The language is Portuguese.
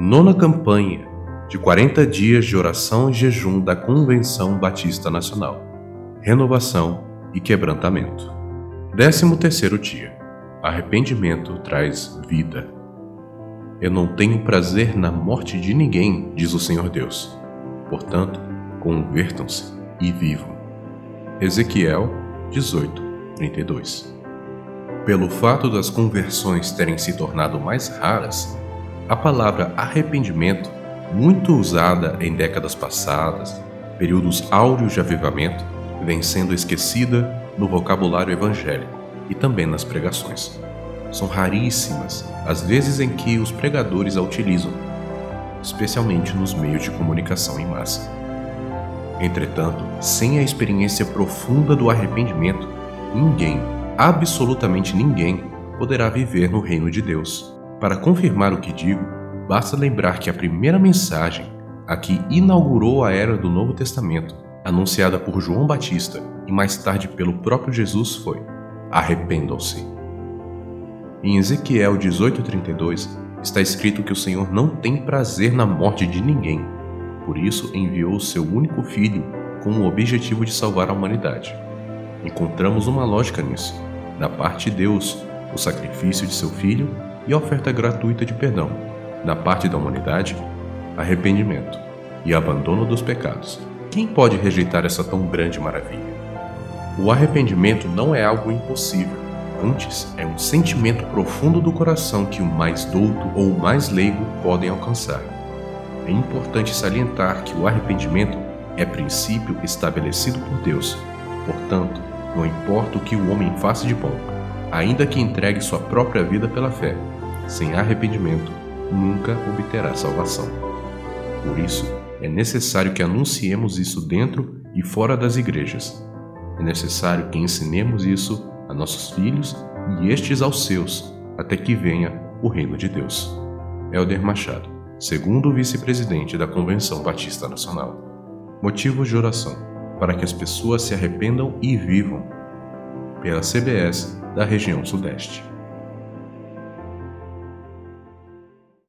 Nona campanha de 40 dias de oração e jejum da Convenção Batista Nacional. Renovação e quebrantamento. Décimo terceiro dia. Arrependimento traz vida. Eu não tenho prazer na morte de ninguém, diz o Senhor Deus. Portanto, convertam-se e vivam. Ezequiel 18, 32 Pelo fato das conversões terem se tornado mais raras, a palavra arrependimento, muito usada em décadas passadas, períodos áureos de avivamento, vem sendo esquecida no vocabulário evangélico e também nas pregações. São raríssimas as vezes em que os pregadores a utilizam, especialmente nos meios de comunicação em massa. Entretanto, sem a experiência profunda do arrependimento, ninguém, absolutamente ninguém, poderá viver no reino de Deus. Para confirmar o que digo, basta lembrar que a primeira mensagem, a que inaugurou a era do Novo Testamento, anunciada por João Batista e mais tarde pelo próprio Jesus, foi: Arrependam-se. Em Ezequiel 18:32 está escrito que o Senhor não tem prazer na morte de ninguém. Por isso enviou o seu único filho com o objetivo de salvar a humanidade. Encontramos uma lógica nisso. Da parte de Deus, o sacrifício de seu filho e oferta gratuita de perdão. Da parte da humanidade, arrependimento e abandono dos pecados. Quem pode rejeitar essa tão grande maravilha? O arrependimento não é algo impossível. Antes, é um sentimento profundo do coração que o mais douto ou o mais leigo podem alcançar. É importante salientar que o arrependimento é princípio estabelecido por Deus. Portanto, não importa o que o homem faça de bom, ainda que entregue sua própria vida pela fé, sem arrependimento, nunca obterá salvação. Por isso, é necessário que anunciemos isso dentro e fora das igrejas. É necessário que ensinemos isso a nossos filhos e estes aos seus, até que venha o reino de Deus. Helder Machado, segundo vice-presidente da Convenção Batista Nacional. Motivos de oração: para que as pessoas se arrependam e vivam. Pela CBS da região Sudeste.